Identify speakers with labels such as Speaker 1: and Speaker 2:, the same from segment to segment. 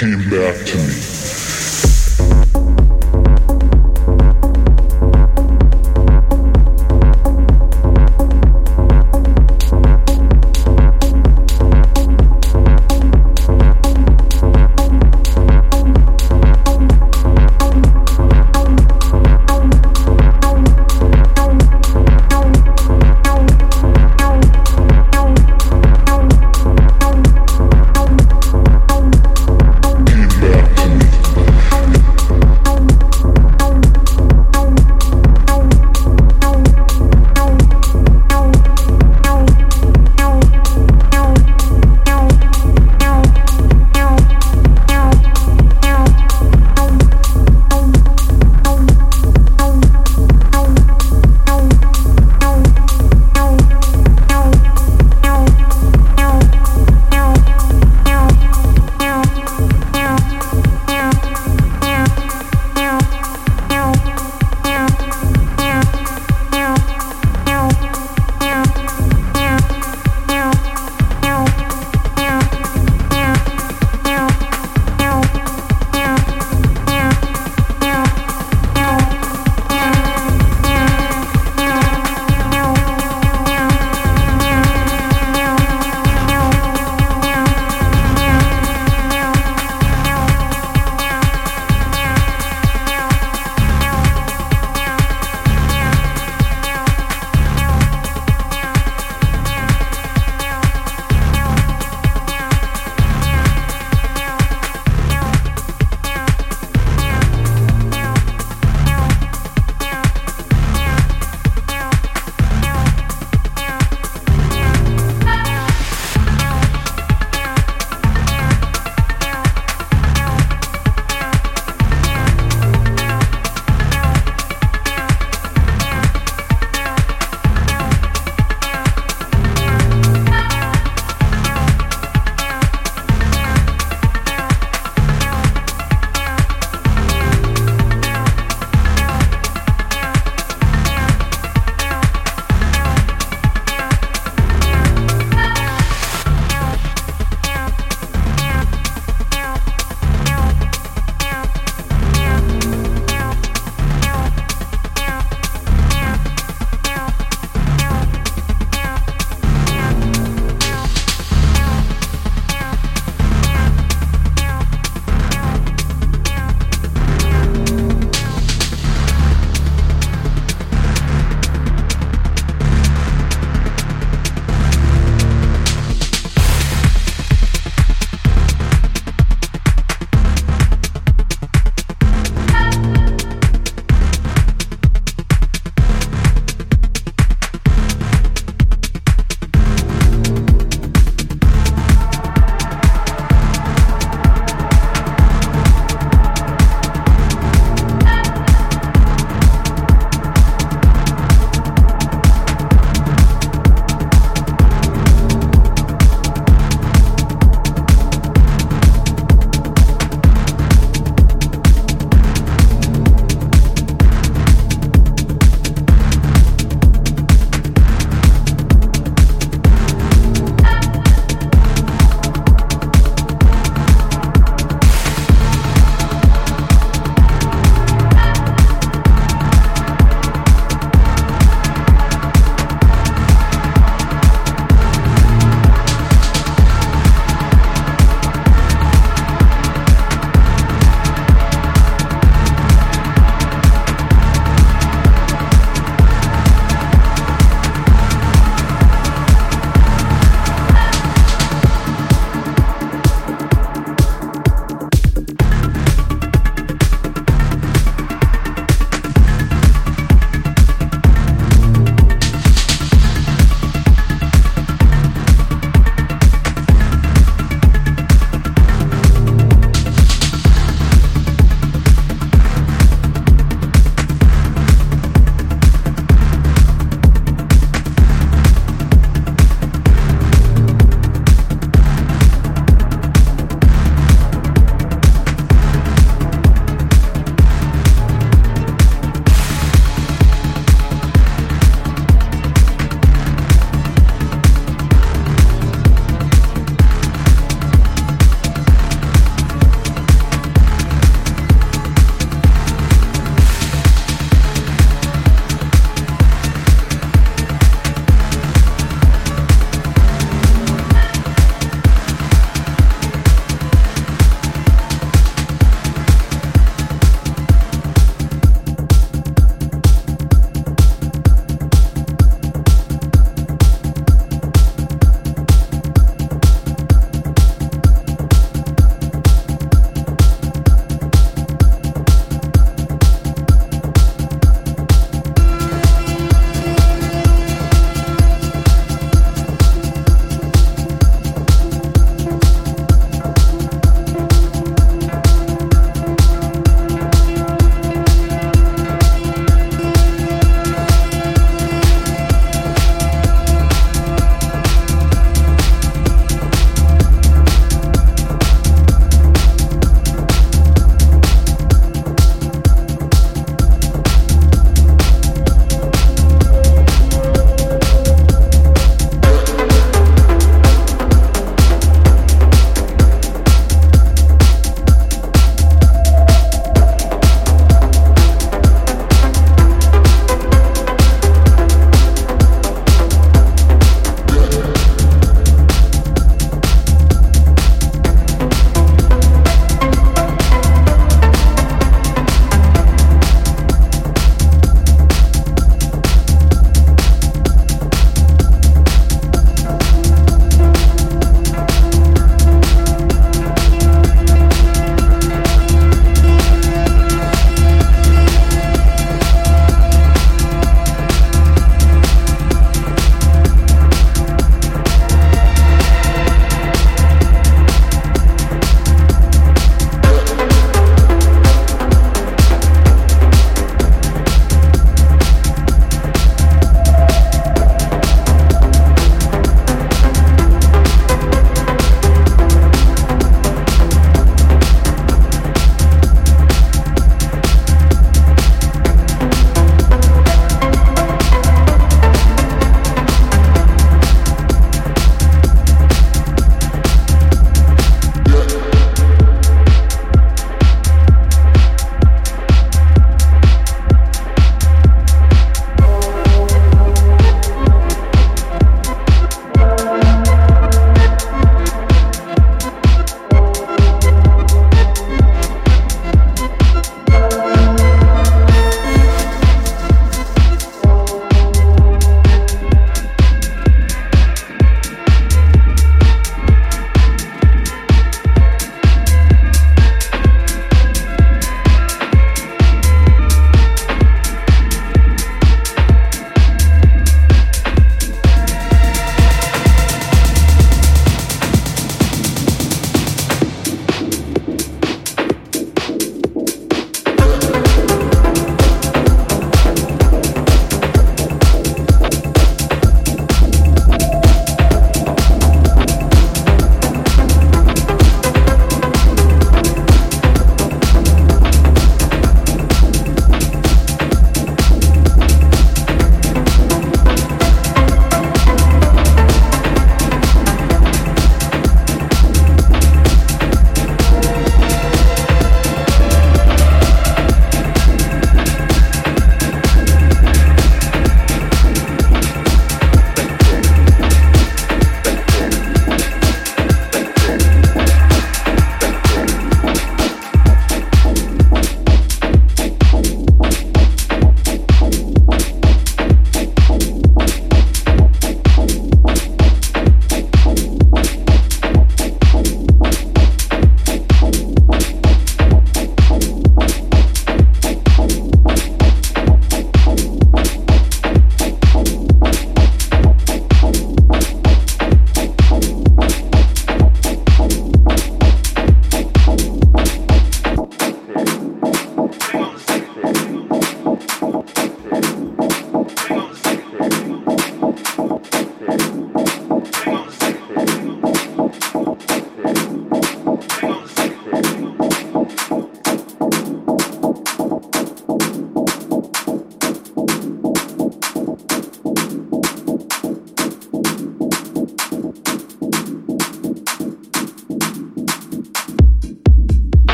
Speaker 1: came back to me.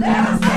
Speaker 1: That's